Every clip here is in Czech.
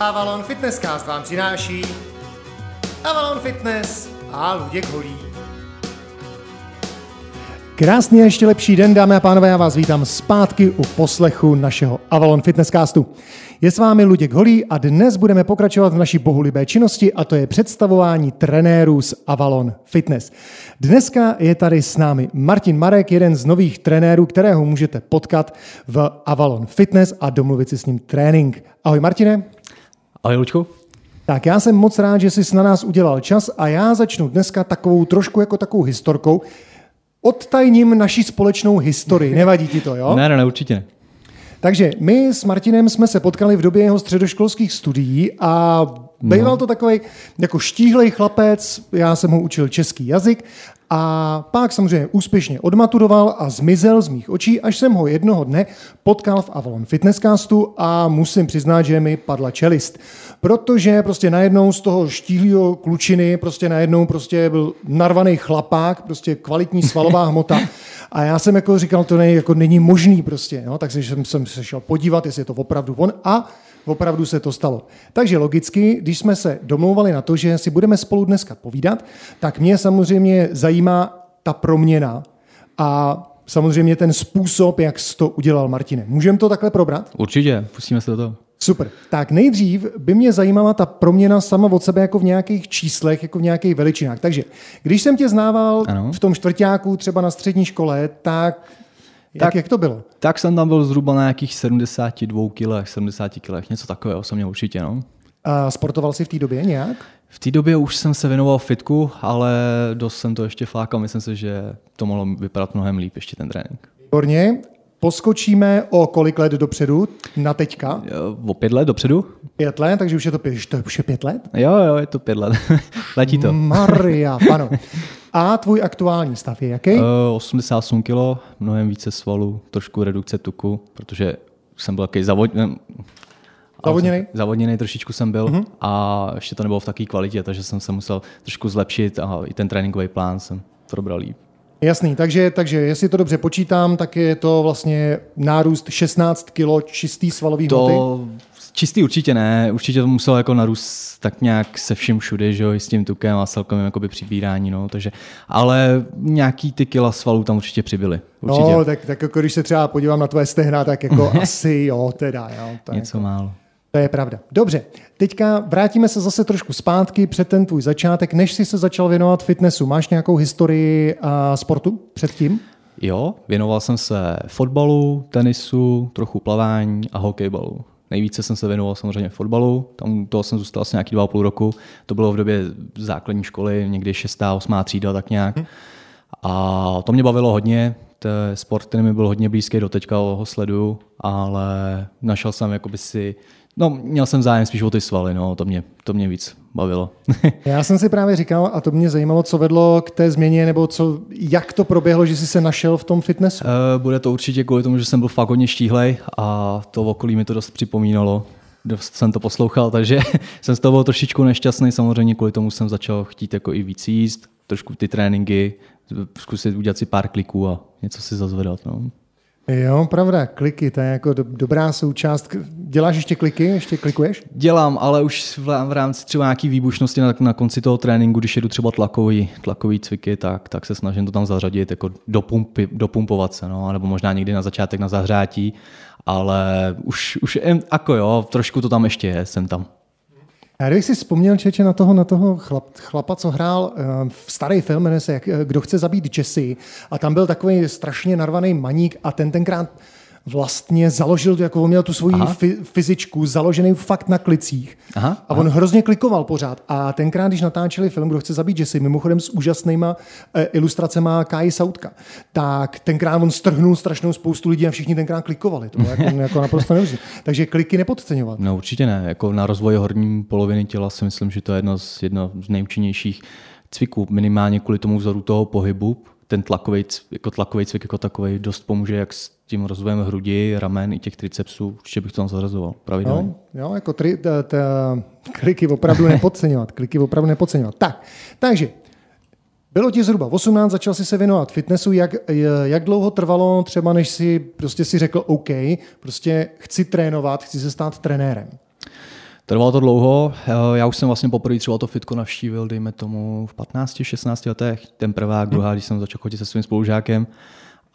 Avalon Fitnesscast vám přináší Avalon Fitness a Luděk Holý. Krásný a ještě lepší den, dámy a pánové, já vás vítám zpátky u poslechu našeho Avalon Fitnesscastu. Je s vámi Luděk Holý a dnes budeme pokračovat v naší bohulibé činnosti a to je představování trenérů z Avalon Fitness. Dneska je tady s námi Martin Marek, jeden z nových trenérů, kterého můžete potkat v Avalon Fitness a domluvit si s ním trénink. Ahoj Martine. Ahoj Lučku. Tak já jsem moc rád, že jsi na nás udělal čas a já začnu dneska takovou trošku jako takovou historkou. Odtajním naši společnou historii. Nevadí ti to, jo? Ne, ne, ne, určitě ne. Takže my s Martinem jsme se potkali v době jeho středoškolských studií a býval no. to takový jako štíhlej chlapec, já jsem ho učil český jazyk a pak samozřejmě úspěšně odmaturoval a zmizel z mých očí, až jsem ho jednoho dne potkal v Avalon Fitnesscastu a musím přiznat, že mi padla čelist. Protože prostě najednou z toho štíhlého klučiny prostě najednou prostě byl narvaný chlapák, prostě kvalitní svalová hmota. A já jsem jako říkal, to ne, jako není možný prostě, no, takže jsem, jsem se šel podívat, jestli je to opravdu on a opravdu se to stalo. Takže logicky, když jsme se domlouvali na to, že si budeme spolu dneska povídat, tak mě samozřejmě zajímá ta proměna a samozřejmě ten způsob, jak jsi to udělal, Martine. Můžeme to takhle probrat? Určitě, pustíme se do toho. Super. Tak nejdřív by mě zajímala ta proměna sama od sebe jako v nějakých číslech, jako v nějakých veličinách. Takže když jsem tě znával ano. v tom čtvrtáku třeba na střední škole, tak jak, tak, jak to bylo? Tak jsem tam byl zhruba na nějakých 72 kg, 70 kg, něco takového jsem měl určitě. No. A sportoval jsi v té době nějak? V té době už jsem se věnoval fitku, ale dost jsem to ještě flákal. Myslím si, že to mohlo vypadat mnohem líp ještě ten trénink. Výborně. Poskočíme o kolik let dopředu na teďka? O pět let dopředu. Pět let, takže už je to, pět, to už je pět let? Jo, jo, je to pět let. Letí to. Maria, pano. A tvůj aktuální stav je jaký? Uh, 88 kg, mnohem více svalů, trošku redukce tuku, protože jsem byl takový zavodněný. Zavodněný? Zavodněný trošičku jsem byl uh-huh. a ještě to nebylo v takové kvalitě, takže jsem se musel trošku zlepšit a i ten tréninkový plán jsem probral líp. Jasný, takže, takže jestli to dobře počítám, tak je to vlastně nárůst 16 kg čistý svalový to... hmoty? Čistý určitě ne, určitě to muselo jako narůst tak nějak se vším všude, že jo, i s tím tukem a celkovým jakoby přibírání, no, takže, ale nějaký ty kila svalů tam určitě přibyly. Určitě. No, tak, tak jako když se třeba podívám na tvoje stehna, tak jako asi jo, teda, jo. To Něco jako... málo. To je pravda. Dobře, teďka vrátíme se zase trošku zpátky před ten tvůj začátek. Než jsi se začal věnovat fitnessu, máš nějakou historii a sportu předtím? Jo, věnoval jsem se fotbalu, tenisu, trochu plavání a hokejbalu. Nejvíce jsem se věnoval samozřejmě fotbalu, tam toho jsem zůstal asi nějaký dva a půl roku. To bylo v době základní školy, někdy šestá, osmá třída, tak nějak. Hmm. A to mě bavilo hodně, to je sport, který mi byl hodně blízký, do teďka ho sleduju, ale našel jsem jakoby si No, měl jsem zájem spíš o ty svaly, no, to mě, to mě víc bavilo. Já jsem si právě říkal, a to mě zajímalo, co vedlo k té změně, nebo co, jak to proběhlo, že jsi se našel v tom fitnessu? Uh, bude to určitě kvůli tomu, že jsem byl fakt hodně štíhlej a to okolí mi to dost připomínalo. Dost jsem to poslouchal, takže jsem z toho byl trošičku nešťastný. Samozřejmě kvůli tomu jsem začal chtít jako i víc jíst, trošku ty tréninky, zkusit udělat si pár kliků a něco si zazvedat. No. Jo, pravda, kliky, to je jako do, dobrá součást. Děláš ještě kliky, ještě klikuješ? Dělám, ale už v, v rámci třeba nějaký výbušnosti na, na konci toho tréninku, když jedu třeba tlakový, tlakový cviky, tak, tak se snažím to tam zařadit, jako dopumpy, dopumpovat se, no, nebo možná někdy na začátek na zahřátí, ale už, už jako jo, trošku to tam ještě je, jsem tam. Já kdybych si vzpomněl, Čeče, na toho, na toho chlap, chlapa, co hrál uh, v starý film, jmenuje se jak, Kdo chce zabít Jesse, a tam byl takový strašně narvaný maník a ten tenkrát vlastně založil, jako on měl tu svoji fi, fyzičku založený fakt na klicích. Aha, a on aha. hrozně klikoval pořád. A tenkrát, když natáčeli film, kdo chce zabít Jesse, mimochodem s úžasnýma e, ilustracema Kai Sautka, tak tenkrát on strhnul strašnou spoustu lidí a všichni tenkrát klikovali. To bylo jako, jako naprosto neuvěřitelné. Takže kliky nepodceňovat. No určitě ne. Jako na rozvoj horní poloviny těla si myslím, že to je jedno z, jedno z nejúčinnějších cviků, minimálně kvůli tomu vzoru toho pohybu, ten tlakový, jako tlakový cvik jako takový dost pomůže jak s tím rozvojem hrudi, ramen i těch tricepsů. Určitě bych to tam zařazoval pravidelně. No, jo, jako tri, ta, ta, kliky opravdu nepodceňovat. Kliky opravdu nepodceňovat. Tak, takže bylo ti zhruba 18, začal si se věnovat fitnessu. Jak, jak dlouho trvalo třeba, než si prostě si řekl OK, prostě chci trénovat, chci se stát trenérem? Trvalo to dlouho, já už jsem vlastně poprvé třeba to fitko navštívil, dejme tomu v 15, 16 letech, ten prvák, druhá, když jsem začal chodit se svým spolužákem.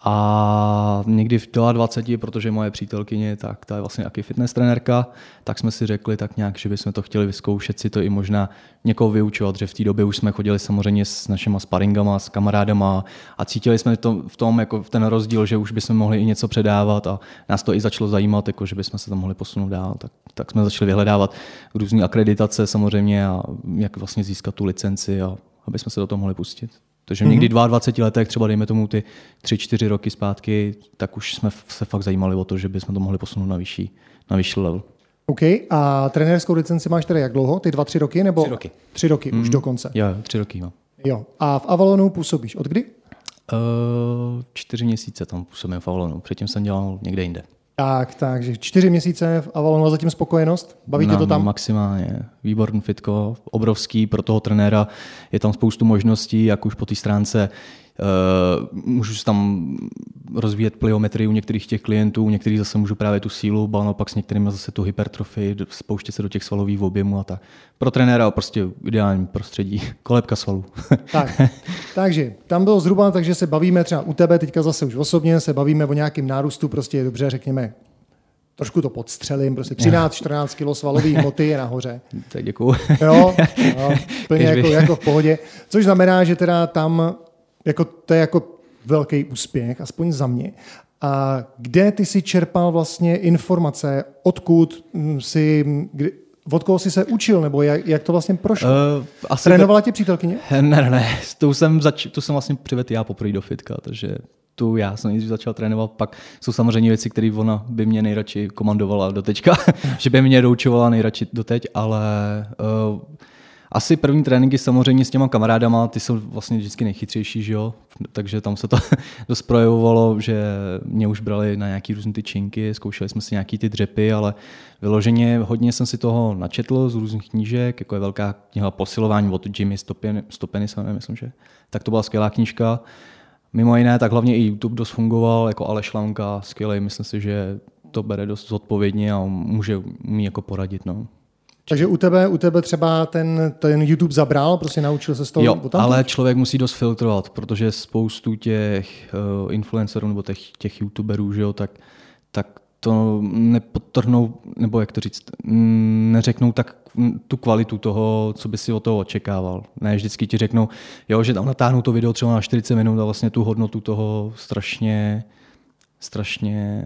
A někdy v 22, protože moje přítelkyně, tak ta je vlastně jaký fitness trenérka, tak jsme si řekli tak nějak, že bychom to chtěli vyzkoušet si to i možná někoho vyučovat, že v té době už jsme chodili samozřejmě s našimi sparingama, s kamarádama a cítili jsme to v tom jako ten rozdíl, že už bychom mohli i něco předávat a nás to i začalo zajímat, jako že bychom se tam mohli posunout dál. Tak, tak jsme začali vyhledávat různé akreditace samozřejmě a jak vlastně získat tu licenci a aby jsme se do toho mohli pustit. Takže někdy 22 letech, třeba dejme tomu ty 3-4 roky zpátky, tak už jsme se fakt zajímali o to, že bychom to mohli posunout na vyšší, na vyšší level. OK. A trenérskou licenci máš tedy jak dlouho? Ty dva, tři roky? Nebo... Tři roky. Tři roky, mm. už mhm. dokonce. Jo, tři roky mám. Jo. A v Avalonu působíš od kdy? Uh, čtyři měsíce tam působím v Avalonu. Předtím jsem dělal někde jinde. Tak, takže čtyři měsíce v Avalonu a zatím spokojenost? Baví tě to tam? Maximálně. Výborný fitko, obrovský pro toho trenéra. Je tam spoustu možností, jak už po té stránce Uh, můžu tam rozvíjet pliometrii u některých těch klientů, u některých zase můžu právě tu sílu, ba naopak s některými zase tu hypertrofii, spouštět se do těch svalových objemů a tak. Pro trenéra prostě ideální prostředí, kolebka svalů. tak, takže tam bylo zhruba tak, že se bavíme třeba u tebe, teďka zase už osobně, se bavíme o nějakém nárůstu, prostě dobře, řekněme, trošku to podstřelím, prostě 13-14 kg svalových hmoty je nahoře. Tak děkuju. Jo, jo plně jako, jako, v pohodě. Což znamená, že teda tam jako, to je jako velký úspěch, aspoň za mě. A kde ty si čerpal vlastně informace, odkud si, kdy, od koho jsi se učil, nebo jak, jak to vlastně prošlo? Uh, asi Trénovala tě přítelkyně? Ne, ne, ne, tu jsem, zač- tu jsem vlastně přivedl já poprvé do fitka, takže tu já jsem nejdřív začal trénovat, pak jsou samozřejmě věci, které ona by mě nejradši komandovala do teďka, že by mě doučovala nejradši doteď, ale uh, asi první tréninky samozřejmě s těma kamarádama, ty jsou vlastně vždycky nejchytřejší, že jo? takže tam se to dost projevovalo, že mě už brali na nějaký různé ty činky, zkoušeli jsme si nějaký ty dřepy, ale vyloženě hodně jsem si toho načetl z různých knížek, jako je velká kniha Posilování od Jimmy Stopeny, Stopeny myslím, že tak to byla skvělá knížka. Mimo jiné, tak hlavně i YouTube dost fungoval, jako Aleš Lanka, skvělý, myslím si, že to bere dost zodpovědně a může mi jako poradit. No. Takže u tebe, u tebe třeba ten, ten YouTube zabral, prostě naučil se z toho? Jo, potom? ale člověk musí dost filtrovat, protože spoustu těch uh, influencerů nebo těch, těch YouTuberů, že jo, tak, tak to nepodtrhnou, nebo jak to říct, neřeknou tak tu kvalitu toho, co by si od toho očekával. Ne, vždycky ti řeknou, jo, že tam natáhnou to video třeba na 40 minut a vlastně tu hodnotu toho strašně, strašně...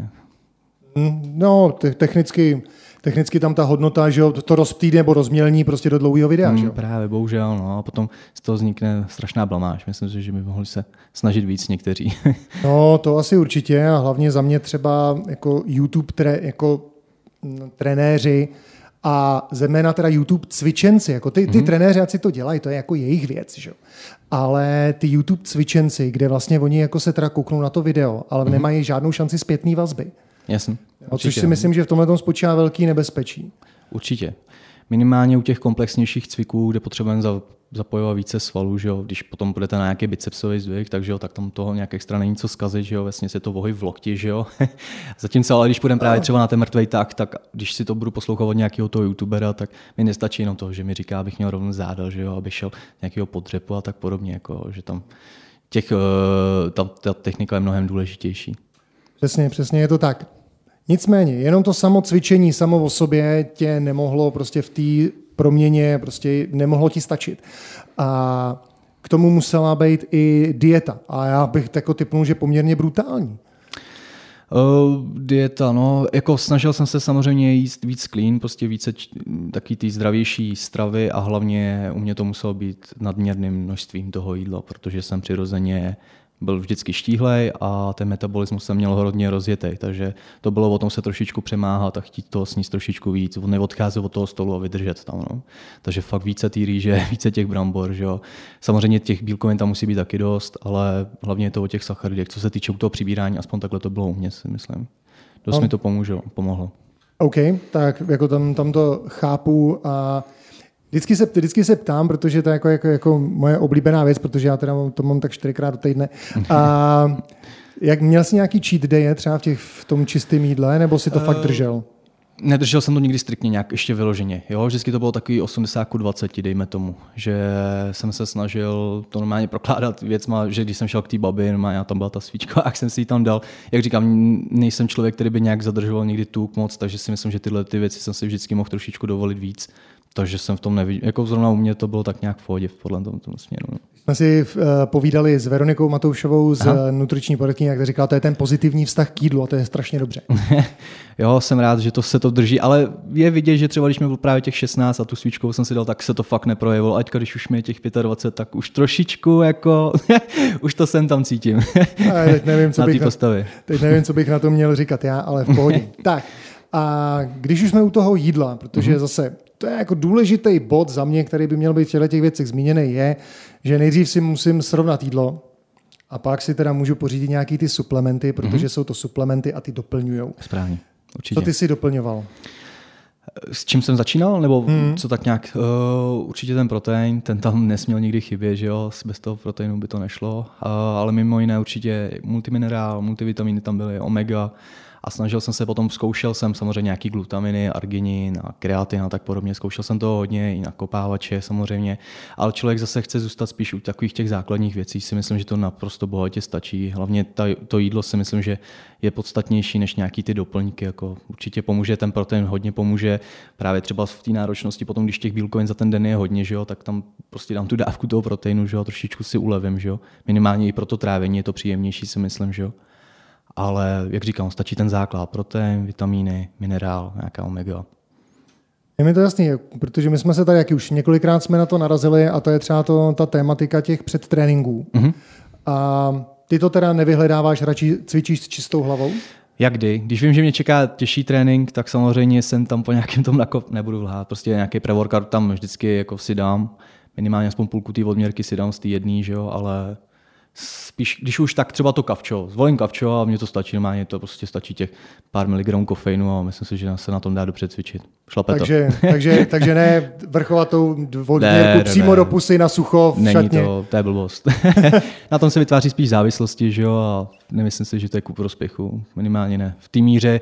Mm, no, technicky technicky tam ta hodnota, že jo, to rozptýdne nebo rozmělní prostě do dlouhého videa. Hmm, že jo? Právě, bohužel. No. A potom z toho vznikne strašná blamáž. Myslím si, že by mohli se snažit víc někteří. no, to asi určitě a hlavně za mě třeba jako YouTube tre, jako trenéři a zejména teda YouTube cvičenci, jako ty, ty mm-hmm. trenéři, ať si to dělají, to je jako jejich věc, že? ale ty YouTube cvičenci, kde vlastně oni jako se teda kouknou na to video, ale mm-hmm. nemají žádnou šanci zpětné vazby. Jasně. A což si myslím, že v tomhle tom spočívá velký nebezpečí. Určitě. Minimálně u těch komplexnějších cviků, kde potřebujeme zapojovat více svalů, že jo? když potom budete na nějaký bicepsový zvyk, takže jo, tak tam toho nějak extra není co zkazit, že jo? vlastně se to vohy v lokti, že jo. Zatímco ale když půjdeme právě třeba na ten mrtvý tak, tak když si to budu poslouchat od nějakého toho youtubera, tak mi nestačí jenom to, že mi říká, abych měl rovnou záda, že jo, aby šel nějakého podřepu a tak podobně, jako, že tam těch, eh, ta, ta technika je mnohem důležitější. Přesně, přesně je to tak. Nicméně, jenom to samo cvičení samo o sobě tě nemohlo prostě v té proměně, prostě nemohlo ti stačit. A k tomu musela být i dieta. A já bych jako typnul, že poměrně brutální. Uh, dieta, no, jako snažil jsem se samozřejmě jíst víc clean, prostě více taky ty zdravější stravy a hlavně u mě to muselo být nadměrným množstvím toho jídla, protože jsem přirozeně byl vždycky štíhlej a ten metabolismus jsem měl hodně rozjetý, takže to bylo o tom se trošičku přemáhat a chtít to sníst trošičku víc, neodcházet od toho stolu a vydržet tam. No. Takže fakt více té rýže, více těch brambor. Že jo. Samozřejmě těch bílkovin tam musí být taky dost, ale hlavně je to o těch sacharidech. Co se týče toho přibírání, aspoň takhle to bylo u mě, si myslím. Dost no. mi to pomůže, pomohlo. OK, tak jako tam, tam to chápu a Vždycky se, vždycky se ptám, protože to je jako, jako, jako moje oblíbená věc, protože já teda to mám tak čtyřikrát do týdne. A jak měl jsi nějaký cheat day třeba v, těch, v tom čistém jídle, nebo si to uh, fakt držel? Nedržel jsem to nikdy striktně nějak ještě vyloženě. Jo? Vždycky to bylo takový 80 k 20, dejme tomu. Že jsem se snažil to normálně prokládat věcma, že když jsem šel k té babi, normálně tam byla ta svíčka, jak jsem si ji tam dal. Jak říkám, nejsem člověk, který by nějak zadržoval někdy tuk moc, takže si myslím, že tyhle ty věci jsem si vždycky mohl trošičku dovolit víc. Takže jsem v tom neviděl. Jako zrovna u mě to bylo tak nějak v pohodě podle tom, tom směru. No. Jsme si uh, povídali s Veronikou Matoušovou z Aha. Eh, nutriční poradkyně, jak říkala, to je ten pozitivní vztah k jídlu a to je strašně dobře. jo, jsem rád, že to se to drží, ale je vidět, že třeba když mi bylo právě těch 16 a tu svíčkou jsem si dal, tak se to fakt neprojevilo. Ať když už mi je těch 25, tak už trošičku jako, už to jsem tam cítím. teď nevím, co na bych na, teď nevím, co bych na to měl říkat já, ale v pohodě. tak, a když už jsme u toho jídla, protože mm-hmm. zase to je jako důležitý bod za mě, který by měl být v těch věcech zmíněný, je, že nejdřív si musím srovnat jídlo a pak si teda můžu pořídit nějaký ty suplementy, protože mm-hmm. jsou to suplementy a ty doplňují. Správně, určitě. Co ty si doplňoval? S čím jsem začínal, nebo hmm. co tak nějak? Uh, určitě ten protein, ten tam nesměl nikdy chybět, že jo, bez toho proteinu by to nešlo, uh, ale mimo jiné určitě multiminerál, multivitamíny tam byly, omega, a snažil jsem se potom, zkoušel jsem samozřejmě nějaký glutaminy, arginin a kreatin a tak podobně, zkoušel jsem to hodně i na kopávače samozřejmě, ale člověk zase chce zůstat spíš u takových těch základních věcí, si myslím, že to naprosto bohatě stačí. Hlavně ta, to jídlo si myslím, že je podstatnější než nějaký ty doplňky, jako určitě pomůže, ten protein hodně pomůže, právě třeba v té náročnosti, potom když těch bílkovin za ten den je hodně, že jo, tak tam prostě dám tu dávku toho proteinu, že jo, trošičku si ulevím, že jo. Minimálně i pro to trávení je to příjemnější, si myslím, že jo ale jak říkám, stačí ten základ, protein, vitamíny, minerál, nějaká omega. Je mi to jasný, protože my jsme se tady, jak už několikrát jsme na to narazili a to je třeba to, ta tématika těch předtréninků. Mm-hmm. A ty to teda nevyhledáváš, radši cvičíš s čistou hlavou? Jak kdy. Když vím, že mě čeká těžší trénink, tak samozřejmě jsem tam po nějakém tom nakop, nebudu lhát, prostě nějaký pre-workout tam vždycky jako si dám, minimálně aspoň půlku té odměrky si dám z té jedné, že jo, ale spíš, když už tak třeba to kavčo. Zvolím kavčo a mně to stačí, normálně to prostě stačí těch pár miligramů kofeinu a myslím si, že se na tom dá dobře cvičit. Šlape takže, to. takže, takže ne vrchovatou odměrku přímo ne. do pusy na sucho v Není šatně. to, to je blbost. na tom se vytváří spíš závislosti, že jo, a nemyslím si, že to je ku prospěchu. Minimálně ne. V té míře,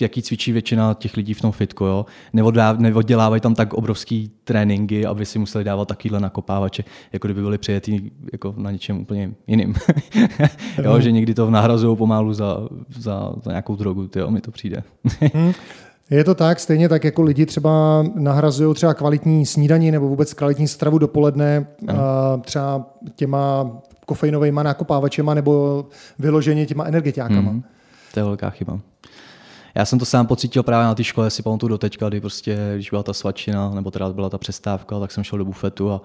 jaký cvičí většina těch lidí v tom fitku. Jo? Neoddělávají tam tak obrovský tréninky, aby si museli dávat takovýhle nakopávače, jako kdyby byli přijetí jako na něčem úplně jiným. jo, že někdy to nahrazují pomalu za, za, za nějakou drogu, tyjo, mi to přijde. hmm. Je to tak, stejně tak jako lidi třeba nahrazují třeba kvalitní snídaní nebo vůbec kvalitní stravu dopoledne a třeba těma kofeinovými nakopávačema nebo vyloženě těma energetiákama. Hmm. To je velká chyba. Já jsem to sám pocítil právě na té škole, si pamatuju do teďka, kdy prostě, když byla ta svačina, nebo teda byla ta přestávka, tak jsem šel do bufetu a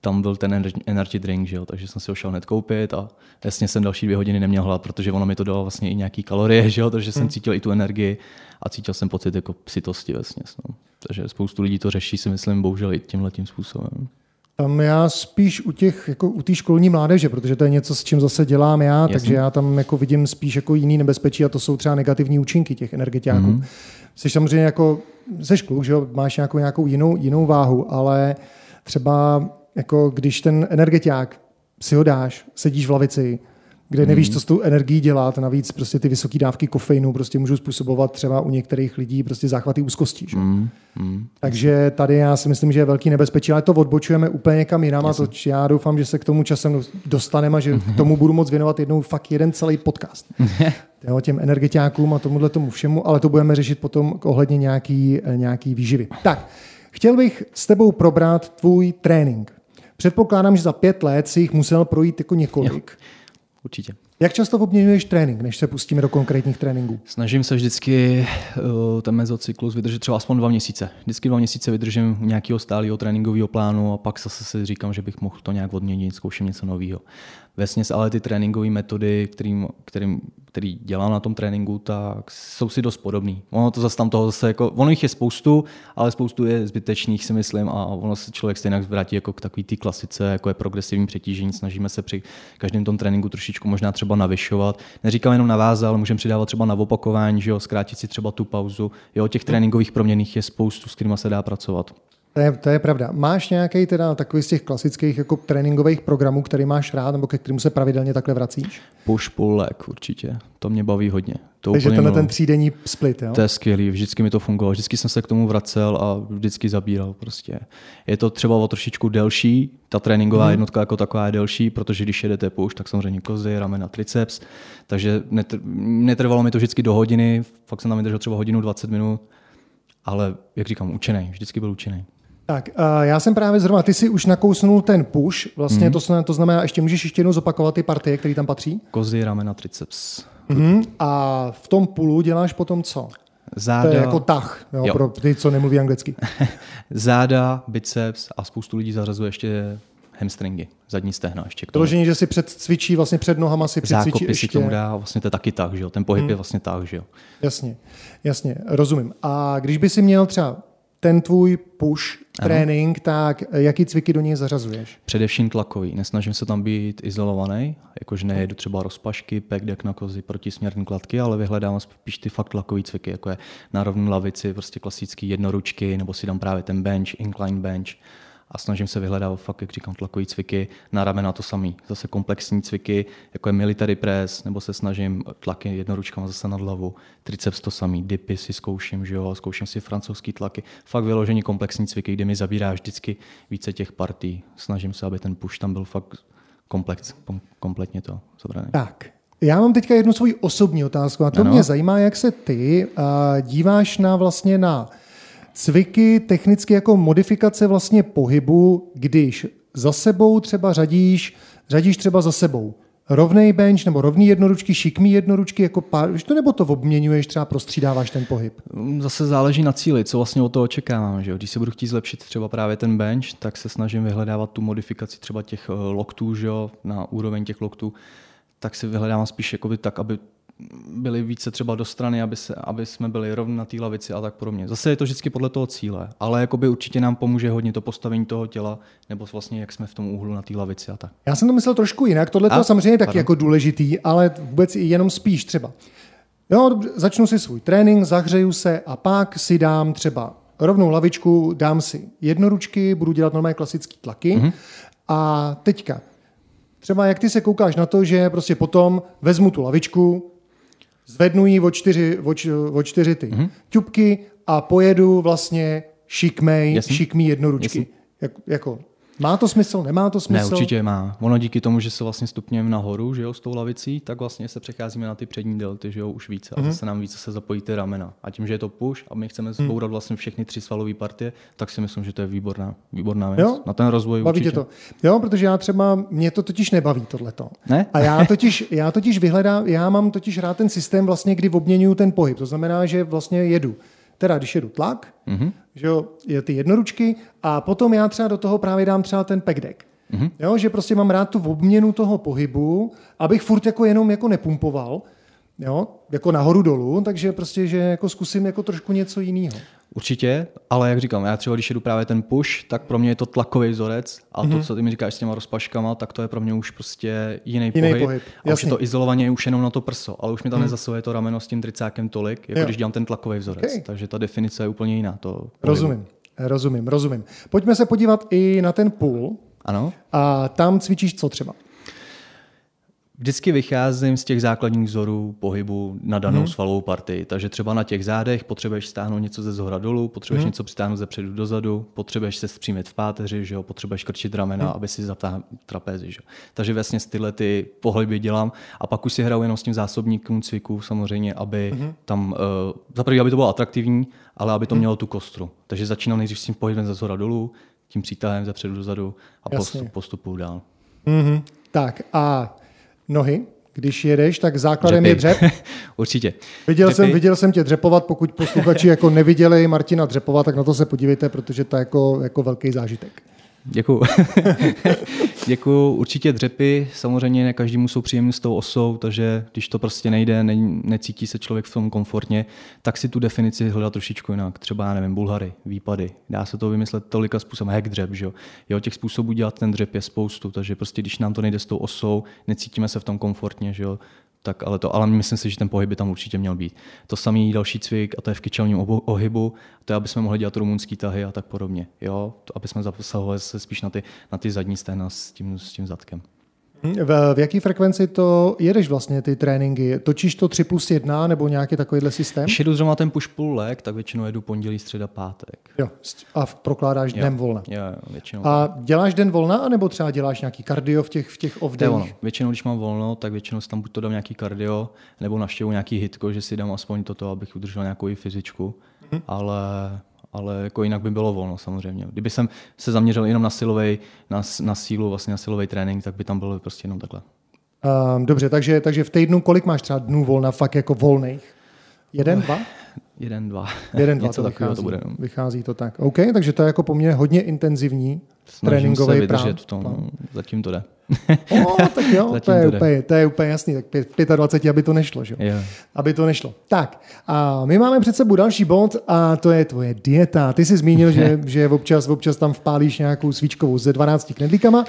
tam byl ten energy drink, že jo? takže jsem si ho šel hned koupit a jasně jsem další dvě hodiny neměl hlad, protože ono mi to dalo vlastně i nějaký kalorie, že jo? takže jsem hmm. cítil i tu energii a cítil jsem pocit jako psitosti vlastně. No. Takže spoustu lidí to řeší, si myslím, bohužel i tímhle tím způsobem. Tam já spíš u těch, jako u té školní mládeže, protože to je něco, s čím zase dělám já, Jasně. takže já tam jako vidím spíš jako jiný nebezpečí a to jsou třeba negativní účinky těch energetiáků. Mm-hmm. Jsi samozřejmě jako, ze kluk, že jo, máš nějakou, nějakou jinou, jinou váhu, ale třeba jako když ten energetiák si ho dáš, sedíš v lavici, kde nevíš, mhm. co s tou energií dělat. Navíc prostě ty vysoké dávky kofeinu prostě můžou způsobovat třeba u některých lidí prostě záchvaty úzkosti. Že? Mm, mm. Takže tady já si myslím, že je velký nebezpečí, ale to odbočujeme úplně někam jinam a to já doufám, že se k tomu časem dostaneme a že k tomu budu moc věnovat jednou fakt jeden celý podcast. jo, těm energetiákům a tomuhle tomu všemu, ale to budeme řešit potom ohledně nějaký, nějaký výživy. Tak, chtěl bych s tebou probrat tvůj trénink. Předpokládám, že za pět let si jich musel projít jako několik. Jo určitě. Jak často obměňuješ trénink, než se pustíme do konkrétních tréninků? Snažím se vždycky uh, ten mezocyklus vydržet třeba aspoň dva měsíce. Vždycky dva měsíce vydržím nějakého stálého tréninkového plánu a pak zase si říkám, že bych mohl to nějak odměnit, zkouším něco nového. Vesměs ale ty tréninkové metody, kterým, kterým, který dělám na tom tréninku, tak jsou si dost podobný. Ono to zase tam toho zase jako, ono jich je spoustu, ale spoustu je zbytečných si myslím a ono se člověk stejně vrátí jako k takové té klasice, jako je progresivní přetížení. Snažíme se při každém tom tréninku trošičku možná třeba navyšovat. Neříkám jenom na váze, ale můžeme přidávat třeba na opakování, že jo, zkrátit si třeba tu pauzu. Jo, těch tréninkových proměných je spoustu, s kterými se dá pracovat. To je, to je pravda. Máš nějaký teda takový z těch klasických jako tréninkových programů, který máš rád, nebo ke kterému se pravidelně takhle vracíš? Push, pull, leg určitě. To mě baví hodně. To Takže tenhle ten třídenní split, jo? To je skvělý, vždycky mi to fungovalo. Vždycky jsem se k tomu vracel a vždycky zabíral prostě. Je to třeba o trošičku delší, ta tréninková hmm. jednotka jako taková je delší, protože když jedete push, tak samozřejmě kozy, ramena, triceps, takže netr- netrvalo mi to vždycky do hodiny, fakt jsem tam vydržel třeba hodinu 20 minut, ale jak říkám, učený, vždycky byl učený. Tak, uh, já jsem právě zrovna, ty si už nakousnul ten push, vlastně mm. to, to znamená, ještě můžeš ještě jednou zopakovat ty partie, které tam patří? Kozy, ramena, triceps. Mm. A v tom pulu děláš potom co? Záda. To je jako tah, jo, jo. pro ty, co nemluví anglicky. Záda, biceps a spoustu lidí zařazuje ještě hamstringy, zadní stehna ještě k tomu. Doložení, že si předcvičí, vlastně před nohama si předcvičí Zákopy ještě. si tomu dá, vlastně to je taky tak, že jo? ten pohyb hmm. je vlastně tak, že jo. Jasně, jasně, rozumím. A když by si měl třeba ten tvůj push ano. trénink, tak jaký cviky do něj zařazuješ? Především tlakový. Nesnažím se tam být izolovaný, jakože nejedu třeba rozpašky, pek, deck na kozy, protisměrné kladky, ale vyhledám spíš ty fakt tlakový cviky, jako je na rovnou lavici, prostě klasický jednoručky, nebo si dám právě ten bench, incline bench a snažím se vyhledávat fakt, jak říkám, tlakový cviky, na ramena to samý. Zase komplexní cviky, jako je military press, nebo se snažím tlaky jednoručkama zase nad hlavu, triceps to samý, dipy si zkouším, že jo, zkouším si francouzský tlaky. Fakt vyložení komplexní cviky, kde mi zabírá vždycky více těch partí. Snažím se, aby ten push tam byl fakt komplex, kompletně to zabraný. Tak, já mám teďka jednu svoji osobní otázku a to ano. mě zajímá, jak se ty uh, díváš na vlastně na cviky, technicky jako modifikace vlastně pohybu, když za sebou třeba řadíš, řadíš třeba za sebou rovnej bench nebo rovný jednoručky, šikmý jednoručky, jako pár, to nebo to obměňuješ, třeba prostřídáváš ten pohyb? Zase záleží na cíli, co vlastně o to očekávám. Že Když se budu chtít zlepšit třeba právě ten bench, tak se snažím vyhledávat tu modifikaci třeba těch eh, loktů, že jo, na úroveň těch loktů, tak si vyhledávám spíš jako tak, aby byli více třeba do strany, aby, se, aby jsme byli rovni na té lavici a tak podobně. Zase je to vždycky podle toho cíle, ale jakoby určitě nám pomůže hodně to postavení toho těla, nebo vlastně jak jsme v tom úhlu na té lavici a tak. Já jsem to myslel trošku jinak, tohle je samozřejmě taky jako důležitý, ale vůbec jenom spíš třeba. Jo, začnu si svůj trénink, zahřeju se a pak si dám třeba rovnou lavičku, dám si jednoručky, budu dělat normálně klasické tlaky mm-hmm. a teďka Třeba jak ty se koukáš na to, že prostě potom vezmu tu lavičku, zvednu ji o čtyři, o, o čtyři ty mm-hmm. ťupky a pojedu vlastně šikmej, Jasný. šikmý jednoručky. Jak, jako má to smysl, nemá to smysl? Ne, určitě má. Ono díky tomu, že se vlastně stupněme nahoru, že jo, s tou lavicí, tak vlastně se přecházíme na ty přední delty, že jo, už více. A mm-hmm. zase nám více se zapojí ty ramena. A tím, že je to push a my chceme zbourat mm. vlastně všechny tři svalové partie, tak si myslím, že to je výborná, výborná věc. Jo? Na ten rozvoj baví určitě. to. Jo, protože já třeba, mě to totiž nebaví tohleto. Ne? A já totiž, já totiž vyhledám, já mám totiž rád ten systém vlastně, kdy obměňuju ten pohyb. To znamená, že vlastně jedu teda když jedu tlak, mm-hmm. Že jo, je ty jednoručky a potom já třeba do toho právě dám třeba ten pack deck. Mm-hmm. Jo, že prostě mám rád tu obměnu toho pohybu, abych furt jako jenom jako nepumpoval, jo, jako nahoru dolů, takže prostě, že jako zkusím jako trošku něco jiného. Určitě, ale jak říkám, já třeba když jedu právě ten push, tak pro mě je to tlakový vzorec a mm-hmm. to, mhm. co ty mi říkáš s těma rozpaškama, tak to je pro mě už prostě jiný, jiný pohyb. pohyb. A už je to izolovaně už jenom na to prso, ale už mi tam mm. nezasahuje to rameno s tím tricákem tolik, jako jo. když dělám ten tlakový vzorec. Okay. Takže ta definice je úplně jiná. To rozumím, rozumím, rozumím. Pojďme se podívat i na ten pool. Ano. A tam cvičíš co třeba? Vždycky vycházím z těch základních vzorů pohybu na danou hmm. svalovou partii. Takže třeba na těch zádech potřebuješ stáhnout něco ze zhora dolů, potřebuješ hmm. něco přitáhnout ze předu dozadu, potřebuješ se zpřímit v páteři, že jo? potřebuješ krčit ramena, hmm. aby si zatáhl trapezi. Že jo? Takže vlastně tyhle ty pohyby dělám a pak už si hraju jenom s tím zásobníkem cviků samozřejmě, aby hmm. tam, uh, za prvý, aby to bylo atraktivní, ale aby to hmm. mělo tu kostru. Takže začínám nejdřív s tím pohybem ze zhora dolů, tím přítahem ze předu dozadu a postup, postupu dál. Mm-hmm. Tak a nohy, když jedeš, tak základem Dřepy. je dřep. Určitě. Viděl jsem, viděl jsem tě dřepovat, pokud posluchači jako neviděli Martina dřepovat, tak na to se podívejte, protože to je jako, jako velký zážitek. Děkuju. Děkuju. Určitě dřepy, samozřejmě ne každému jsou příjemný s tou osou, takže když to prostě nejde, ne, necítí se člověk v tom komfortně, tak si tu definici hledá trošičku jinak. Třeba, já nevím, bulhary, výpady. Dá se to vymyslet tolika způsobem. Hack dřep, že jo. jo. těch způsobů dělat ten dřep je spoustu, takže prostě když nám to nejde s tou osou, necítíme se v tom komfortně, že jo tak ale to, ale myslím si, že ten pohyb by tam určitě měl být. To samý další cvik, a to je v kyčelním ohybu, to je, aby jsme mohli dělat rumunský tahy a tak podobně. Jo? To, aby jsme zasahovali se spíš na ty, na ty zadní stehna s tím, s tím zadkem. V, v jaký frekvenci to jedeš vlastně ty tréninky? Točíš to 3 plus 1 nebo nějaký takovýhle systém? Když jedu zrovna ten push pull leg, tak většinou jedu pondělí, středa, pátek. Jo, a prokládáš jo. den volna. Jo, jo, většinou. A děláš den volna, nebo třeba děláš nějaký kardio v těch, v těch off days? Většinou, když mám volno, tak většinou si tam buď to dám nějaký kardio, nebo naštěvu nějaký hitko, že si dám aspoň toto, abych udržel nějakou i fyzičku. Hmm. Ale ale jako jinak by bylo volno samozřejmě. Kdyby jsem se zaměřil jenom na silový, na, na sílu, vlastně na silový trénink, tak by tam bylo prostě jenom takhle. Um, dobře, takže, takže v týdnu kolik máš třeba dnů volna, fakt jako volných? Jeden, dva? Jeden, dva. Jeden, dva Něco to vychází, to bude. No. Vychází to tak. OK, takže to je jako poměrně hodně intenzivní Snažím tréninkový se vydržet v tom, no, zatím to jde. o, tak jo, to je, úplně, to je úplně jasný, tak 25, aby to nešlo, že? Yeah. Aby to nešlo. Tak, a my máme před sebou další bod a to je tvoje dieta. Ty jsi zmínil, že, že občas, občas tam vpálíš nějakou svíčkovou ze 12 knedlíkama,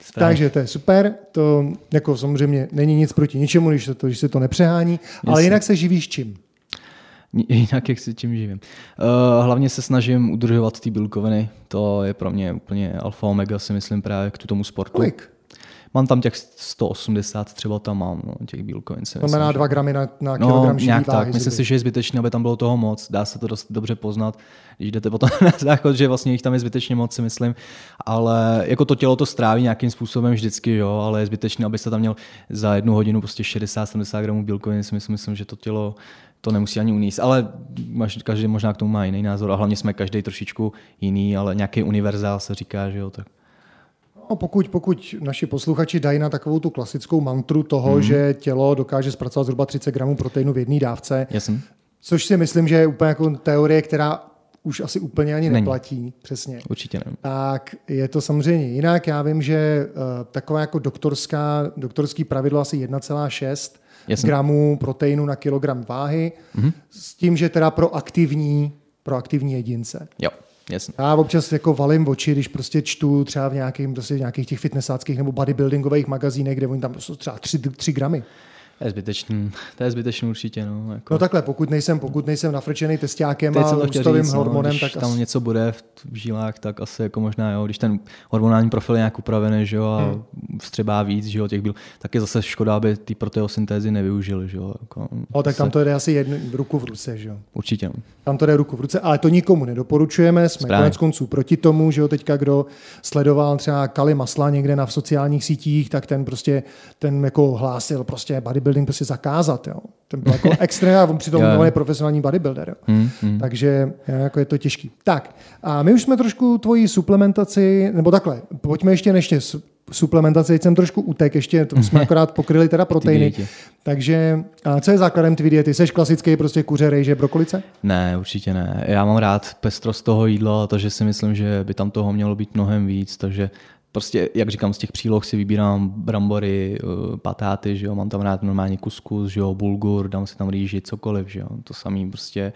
Správně. takže to je super. To jako samozřejmě není nic proti ničemu, když se to, když se to nepřehání, Jasně. ale jinak se živíš čím? jinak jak se tím živím. Uh, hlavně se snažím udržovat ty bílkoviny, to je pro mě úplně alfa omega, si myslím právě k tomu sportu. Kolik? Mám tam těch 180 třeba tam mám, no, těch bílkovin. Si Znamená 2 gramy na, na no, kilogram nějak tak. Myslím si, že je zbytečné, aby tam bylo toho moc. Dá se to dost dobře poznat, když jdete potom na záchod, že vlastně jich tam je zbytečně moc, si myslím. Ale jako to tělo to stráví nějakým způsobem vždycky, jo, ale je zbytečné, abyste tam měl za jednu hodinu prostě 60-70 gramů bílkovin. Si myslím, myslím, že to tělo to nemusí ani uníst, ale každý možná k tomu má jiný názor a hlavně jsme každý trošičku jiný, ale nějaký univerzál se říká, že jo, tak No, pokud, pokud naši posluchači dají na takovou tu klasickou mantru toho, hmm. že tělo dokáže zpracovat zhruba 30 gramů proteinu v jedné dávce, Jasně. což si myslím, že je úplně jako teorie, která už asi úplně ani Není. neplatí. Přesně. Určitě ne. Tak je to samozřejmě jinak. Já vím, že uh, taková jako doktorská, doktorský pravidlo asi 1,6 Jasně. gramů proteinu na kilogram váhy, mm-hmm. s tím, že teda pro aktivní, pro aktivní jedince. Jo. Jasně. Já občas jako valím oči, když prostě čtu třeba v nějakých, prostě v nějakých těch fitnessáckých nebo bodybuildingových magazínech, kde oni tam jsou třeba 3, 3 gramy. To je zbytečný, to je zbytečný určitě. No, jako. no takhle, pokud nejsem, pokud nejsem nafrčený testákem Teď a růstovým říct, no, hormonem, no, tak tam asi... něco bude v, v žílách, tak asi jako možná, jo, když ten hormonální profil je nějak upravený, že jo, a hmm. vstřebá víc, že jo, těch byl, tak je zase škoda, aby ty proteosyntézy nevyužili, že jo. Jako, o, tak tam to jde asi jednu, ruku v ruce, že jo. Určitě. Tam to jde ruku v ruce, ale to nikomu nedoporučujeme, jsme Správně. konec konců proti tomu, že jo, teďka kdo sledoval třeba Kali Masla někde na v sociálních sítích, tak ten prostě, ten jako hlásil prostě bodybuilding prostě zakázal ukázat. Jo. Ten byl jako extrém a on přitom yeah. je profesionální bodybuilder. Jo. Mm, mm. Takže jako je to těžký. Tak, a my už jsme trošku tvoji suplementaci, nebo takhle, pojďme ještě neště suplementaci, teď jsem trošku utek, ještě to jsme akorát pokryli teda proteiny. Takže a co je základem tvý diety? Jsi klasický prostě kuře, rejže, brokolice? Ne, určitě ne. Já mám rád pestrost toho jídla a to, že si myslím, že by tam toho mělo být mnohem víc, takže prostě, jak říkám, z těch příloh si vybírám brambory, eh, patáty, že jo, mám tam rád normálně kuskus, že jo, bulgur, dám si tam rýži, cokoliv, že jo. To samý prostě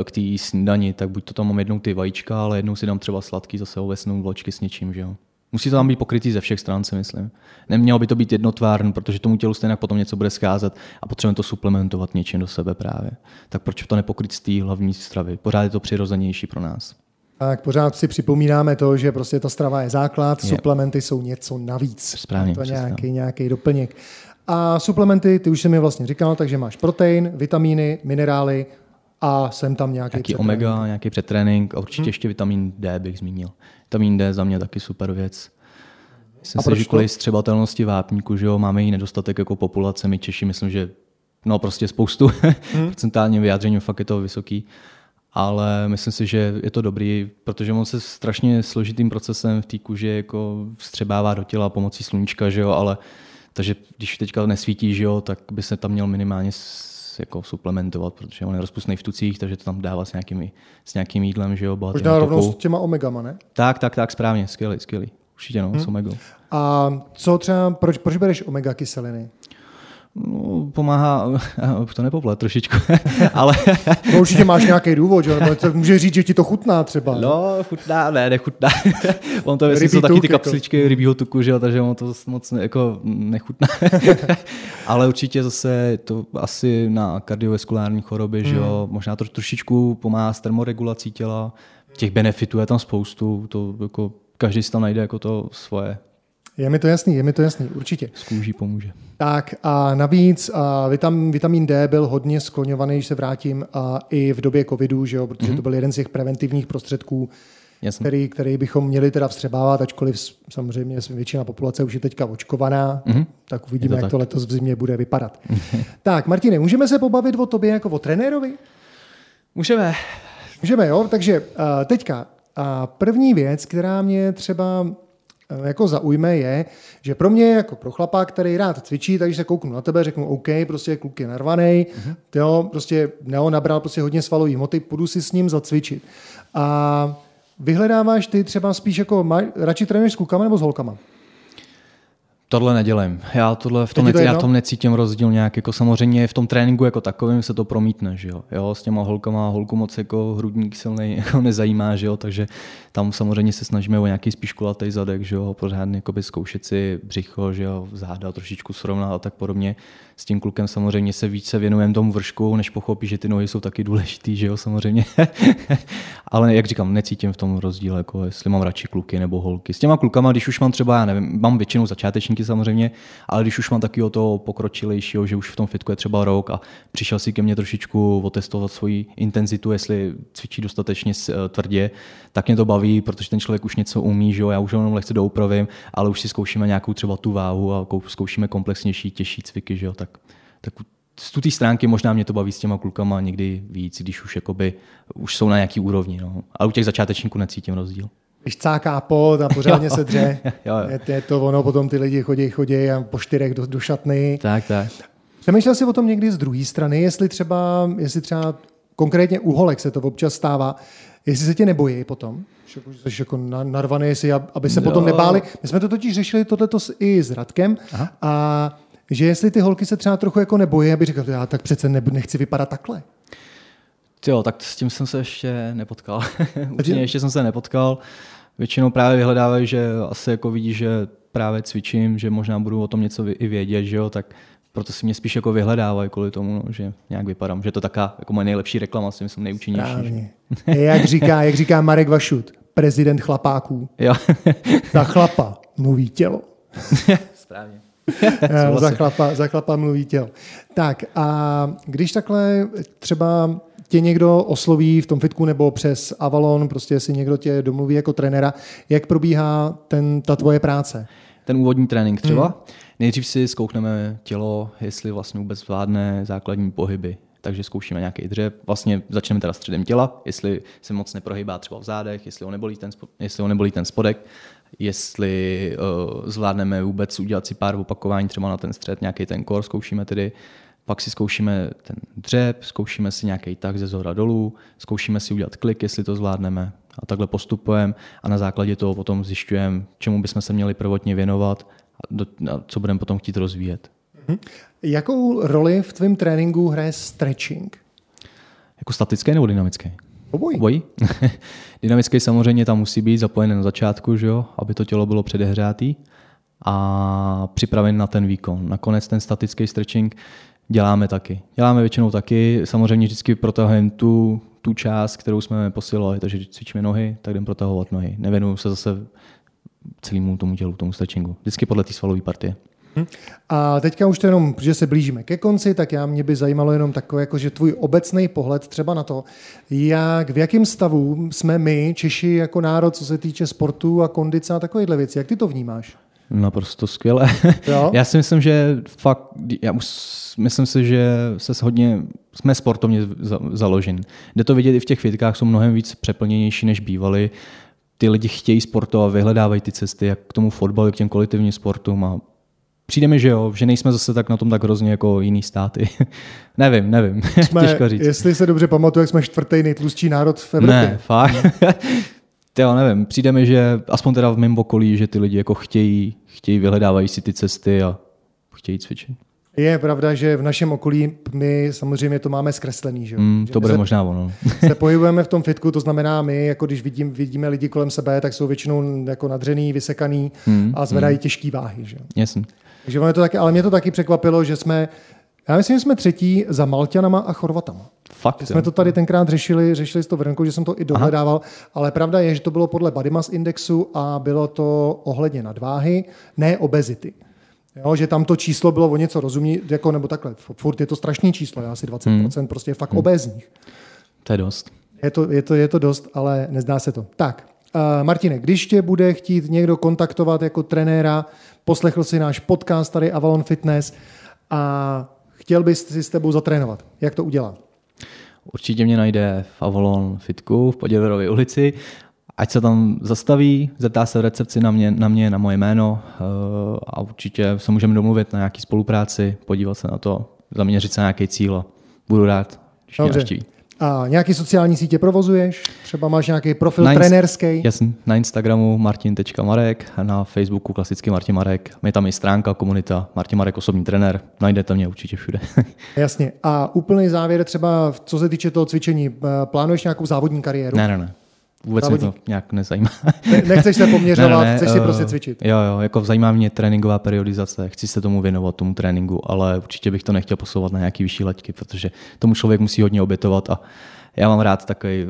eh, k té snídani, tak buď to tam mám jednou ty vajíčka, ale jednou si dám třeba sladký, zase ovesnou vločky s něčím, že jo. Musí to tam být pokrytý ze všech stran, si myslím. Nemělo by to být jednotvárn, protože tomu tělu stejně potom něco bude scházet a potřebujeme to suplementovat něčím do sebe právě. Tak proč to nepokryt z té hlavní stravy? Pořád je to přirozenější pro nás. Tak pořád si připomínáme to, že prostě ta strava je základ, je. suplementy jsou něco navíc. Správně. To je nějaký, nějaký doplněk. A suplementy, ty už jsem mi vlastně říkal, takže máš protein, vitamíny, minerály a jsem tam nějaký Nějaký omega, nějaký předtrénink a určitě hmm. ještě vitamin D bych zmínil. Vitamin D za mě taky super věc. Myslím si, že kvůli střebatelnosti vápníku, že jo, máme i nedostatek jako populace, my Češi, myslím, že no prostě spoustu hmm. procentálně vyjádření, fakt je to vysoký ale myslím si, že je to dobrý, protože on se strašně složitým procesem v té kůži jako vstřebává do těla pomocí sluníčka, že jo, ale takže když teďka nesvítí, že jo, tak by se tam měl minimálně jako suplementovat, protože on je rozpustný v tucích, takže to tam dává s, nějakými, s nějakým jídlem, že jo, Možná rovnou s těma omegama, ne? Tak, tak, tak, správně, skvělý, skvělý. Určitě no, hmm. s omegou. A co třeba, proč, proč bereš omega kyseliny? No, pomáhá, to nepoplet trošičku, ale... No, určitě máš nějaký důvod, že? může říct, že ti to chutná třeba. No, chutná, ne, nechutná. on to jsou taky ty kapsličky jako... rybího tuku, že takže on to moc ne, jako nechutná. ale určitě zase to asi na kardiovaskulární choroby, že jo, hmm. možná to trošičku pomáhá s termoregulací těla, těch benefitů je tam spoustu, to jako každý si tam najde jako to svoje. Je mi to jasný, je mi to jasný, určitě. Z kůží pomůže. Tak a navíc a vitam, vitamin D byl hodně skloňovaný, když se vrátím, a i v době covidu, že jo, protože mm-hmm. to byl jeden z těch preventivních prostředků, který, který bychom měli teda vstřebávat, ačkoliv samozřejmě většina populace už je teďka očkovaná, mm-hmm. tak uvidíme, to jak tak. to letos v zimě bude vypadat. tak, Martine, můžeme se pobavit o tobě jako o trenérovi? Můžeme. Můžeme, jo? Takže uh, teďka uh, první věc, která mě třeba jako zaujme, je, že pro mě jako pro chlapa, který rád cvičí, takže se kouknu na tebe, řeknu OK, prostě kluk je narvaný, uh-huh. jo, prostě Neo nabral prostě hodně svalový hmoty, půjdu si s ním zacvičit. A vyhledáváš ty třeba spíš jako, radši trénuješ s klukama nebo s holkama? Tohle nedělím. Já tohle v tom, nec, já tom necítím rozdíl nějak. Jako samozřejmě v tom tréninku jako takovým se to promítne, že jo. jo s těma holkama holku moc jako hrudník silný jako nezajímá, že jo. Takže tam samozřejmě se snažíme o nějaký spíš kulatý zadek, že jo. Pořádně jako zkoušet si břicho, že jo, záda trošičku srovnat a tak podobně s tím klukem samozřejmě se více věnujeme tomu vršku, než pochopí, že ty nohy jsou taky důležitý, že jo, samozřejmě. Ale jak říkám, necítím v tom rozdíl, jako jestli mám radši kluky nebo holky. S těma klukama, když už mám třeba, já nevím, mám většinou začátečníky samozřejmě, ale když už mám taky o to pokročilejšího, že už v tom fitku je třeba rok a přišel si ke mně trošičku otestovat svoji intenzitu, jestli cvičí dostatečně eh, tvrdě, tak mě to baví, protože ten člověk už něco umí, že jo, já už jenom lehce doupravím, ale už si zkoušíme nějakou třeba tu váhu a zkoušíme komplexnější, těžší cviky, že jo, tak, tak z té stránky možná mě to baví s těma klukama někdy víc, když už jakoby, už jsou na nějaký úrovni. No. A u těch začátečníků necítím rozdíl. Když cáká pot a pořádně se dře, jo, jo. Je, je, to ono, potom ty lidi chodí, chodí a po čtyřech do, do šatny. Tak, tak. Přemýšlel jsi o tom někdy z druhé strany, jestli třeba, jestli třeba konkrétně u holek se to občas stává, jestli se tě nebojí potom? Že jsi jako narvaný, jestli, aby se jo. potom nebáli. My jsme to totiž řešili tohleto i s Radkem Aha. a že jestli ty holky se třeba trochu jako nebojí, aby říkali, já tak přece nechci vypadat takhle. Jo, tak s tím jsem se ještě nepotkal. Určitě ještě jsem se nepotkal. Většinou právě vyhledávají, že asi jako vidí, že právě cvičím, že možná budu o tom něco i vědět, že jo, tak proto si mě spíš jako vyhledávají kvůli tomu, no, že nějak vypadám. Že to taká jako moje nejlepší reklama, si myslím nejúčinnější. jak, říká, jak říká Marek Vašut, prezident chlapáků. Jo. Za chlapa mluví tělo. Správně. za, chlapa, za chlapa mluví tělo. Tak a když takhle třeba tě někdo osloví v tom fitku nebo přes Avalon, prostě si někdo tě domluví jako trenéra, jak probíhá ten, ta tvoje práce? Ten úvodní trénink třeba. Hmm. Nejdřív si zkoukneme tělo, jestli vlastně vůbec zvládne základní pohyby. Takže zkoušíme nějaký dřep. Vlastně začneme teda středem těla, jestli se moc neprohybá třeba v zádech, jestli ho nebolí ten, jestli ho nebolí ten spodek jestli uh, zvládneme vůbec udělat si pár opakování třeba na ten střed, nějaký ten kor zkoušíme tedy, pak si zkoušíme ten dřep, zkoušíme si nějaký tak ze zhora dolů, zkoušíme si udělat klik, jestli to zvládneme a takhle postupujeme a na základě toho potom zjišťujeme, čemu bychom se měli prvotně věnovat a, do, a co budeme potom chtít rozvíjet. Mhm. Jakou roli v tvém tréninku hraje stretching? Jako statický nebo dynamický? Obojí. Obojí. Dynamický samozřejmě tam musí být zapojený na začátku, že jo, aby to tělo bylo předehřátý a připraven na ten výkon. Nakonec ten statický stretching děláme taky. Děláme většinou taky, samozřejmě vždycky protahujeme tu, tu část, kterou jsme posilovali, takže když cvičíme nohy, tak jdem protahovat nohy. Nevěnuju se zase celému tomu tělu, tomu stretchingu. Vždycky podle té svalové partie. Mhm. A teďka už to jenom, protože se blížíme ke konci, tak já mě by zajímalo jenom takové, jako, že tvůj obecný pohled třeba na to, jak, v jakém stavu jsme my, Češi, jako národ, co se týče sportu a kondice a takovýchhle věcí. Jak ty to vnímáš? Naprosto skvěle. Jo? Já si myslím, že fakt, já už myslím si, že se hodně, jsme sportovně založen. Jde to vidět i v těch fitkách, jsou mnohem víc přeplněnější, než bývaly. Ty lidi chtějí sportovat, vyhledávají ty cesty, jak k tomu fotbalu, k těm kolektivním sportům a Přijde mi, že jo, že nejsme zase tak na tom tak hrozně jako jiný státy. nevím, nevím, jsme, těžko říct. Jestli se dobře pamatuju, jak jsme čtvrtý nejtlustší národ v Evropě. Ne, fakt. Jo, nevím, přijde mi, že aspoň teda v mém okolí, že ty lidi jako chtějí, chtějí, vyhledávají si ty cesty a chtějí cvičit. Je pravda, že v našem okolí my samozřejmě to máme zkreslený. Že? Mm, že to bude se, možná ono. se pohybujeme v tom fitku, to znamená my, jako když vidím, vidíme lidi kolem sebe, tak jsou většinou jako nadřený, vysekaný mm, a zvedají mm. těžké váhy. Že? Jasně. Takže to taky, ale mě to taky překvapilo, že jsme já myslím, že jsme třetí za Malťanama a Chorvatama. Fakt, že jsme to tady tenkrát řešili, řešili to v Renku, že jsem to i dohledával, Aha. ale pravda je, že to bylo podle body mass indexu a bylo to ohledně nadváhy, ne obezity. Jo, že tam to číslo bylo o něco rozumí, jako, nebo takhle, furt je to strašný číslo, je asi 20%, hmm. prostě je fakt hmm. obézních. To je dost. Je to, je, to, je to dost, ale nezdá se to. Tak, uh, Martine, když tě bude chtít někdo kontaktovat jako trenéra, poslechl si náš podcast tady Avalon Fitness a chtěl bys si s tebou zatrénovat. Jak to udělá? Určitě mě najde v Avalon Fitku v Poděverově ulici. Ať se tam zastaví, zeptá se v recepci na mě, na mě, na moje jméno eh, a určitě se můžeme domluvit na nějaký spolupráci, podívat se na to, zaměřit se na nějaký cíl. Budu rád, když Dobře. mě navštíví. A nějaký sociální sítě provozuješ? Třeba máš nějaký profil na trenérský? Jasně, na Instagramu martin.marek, na Facebooku klasicky Martin Marek. Je tam i stránka, komunita Martin Marek, osobní trenér. Najdete mě určitě všude. Jasně. A úplný závěr třeba, co se týče toho cvičení, plánuješ nějakou závodní kariéru? Ne, ne, ne. Vůbec Závodní. mě to nějak nezajímá. Ne, nechceš se poměřovat, ne, ne, chceš si uh, prostě cvičit. Jo, jo, jako zajímá mě tréninková periodizace, chci se tomu věnovat, tomu tréninku, ale určitě bych to nechtěl posouvat na nějaký vyšší laťky, protože tomu člověk musí hodně obětovat a já mám rád takový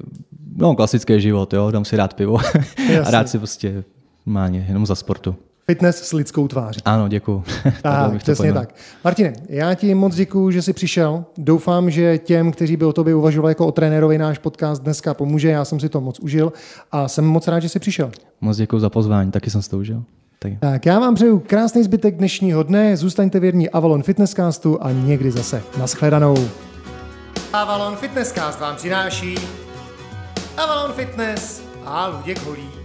no, klasický život, jo, dám si rád pivo a rád si prostě má jenom za sportu. Fitness s lidskou tváří. Ano, děkuji. Tak, přesně tak. Martine, já ti moc děkuji, že jsi přišel. Doufám, že těm, kteří by o tobě uvažovali jako o trenérovi, náš podcast dneska pomůže. Já jsem si to moc užil a jsem moc rád, že jsi přišel. Moc děkuji za pozvání, taky jsem si to užil. Tak. tak já vám přeju krásný zbytek dnešního dne, zůstaňte věrní Avalon Fitnesscastu a někdy zase. Naschledanou. Avalon Fitnesscast vám přináší Avalon Fitness a Luděk Holí.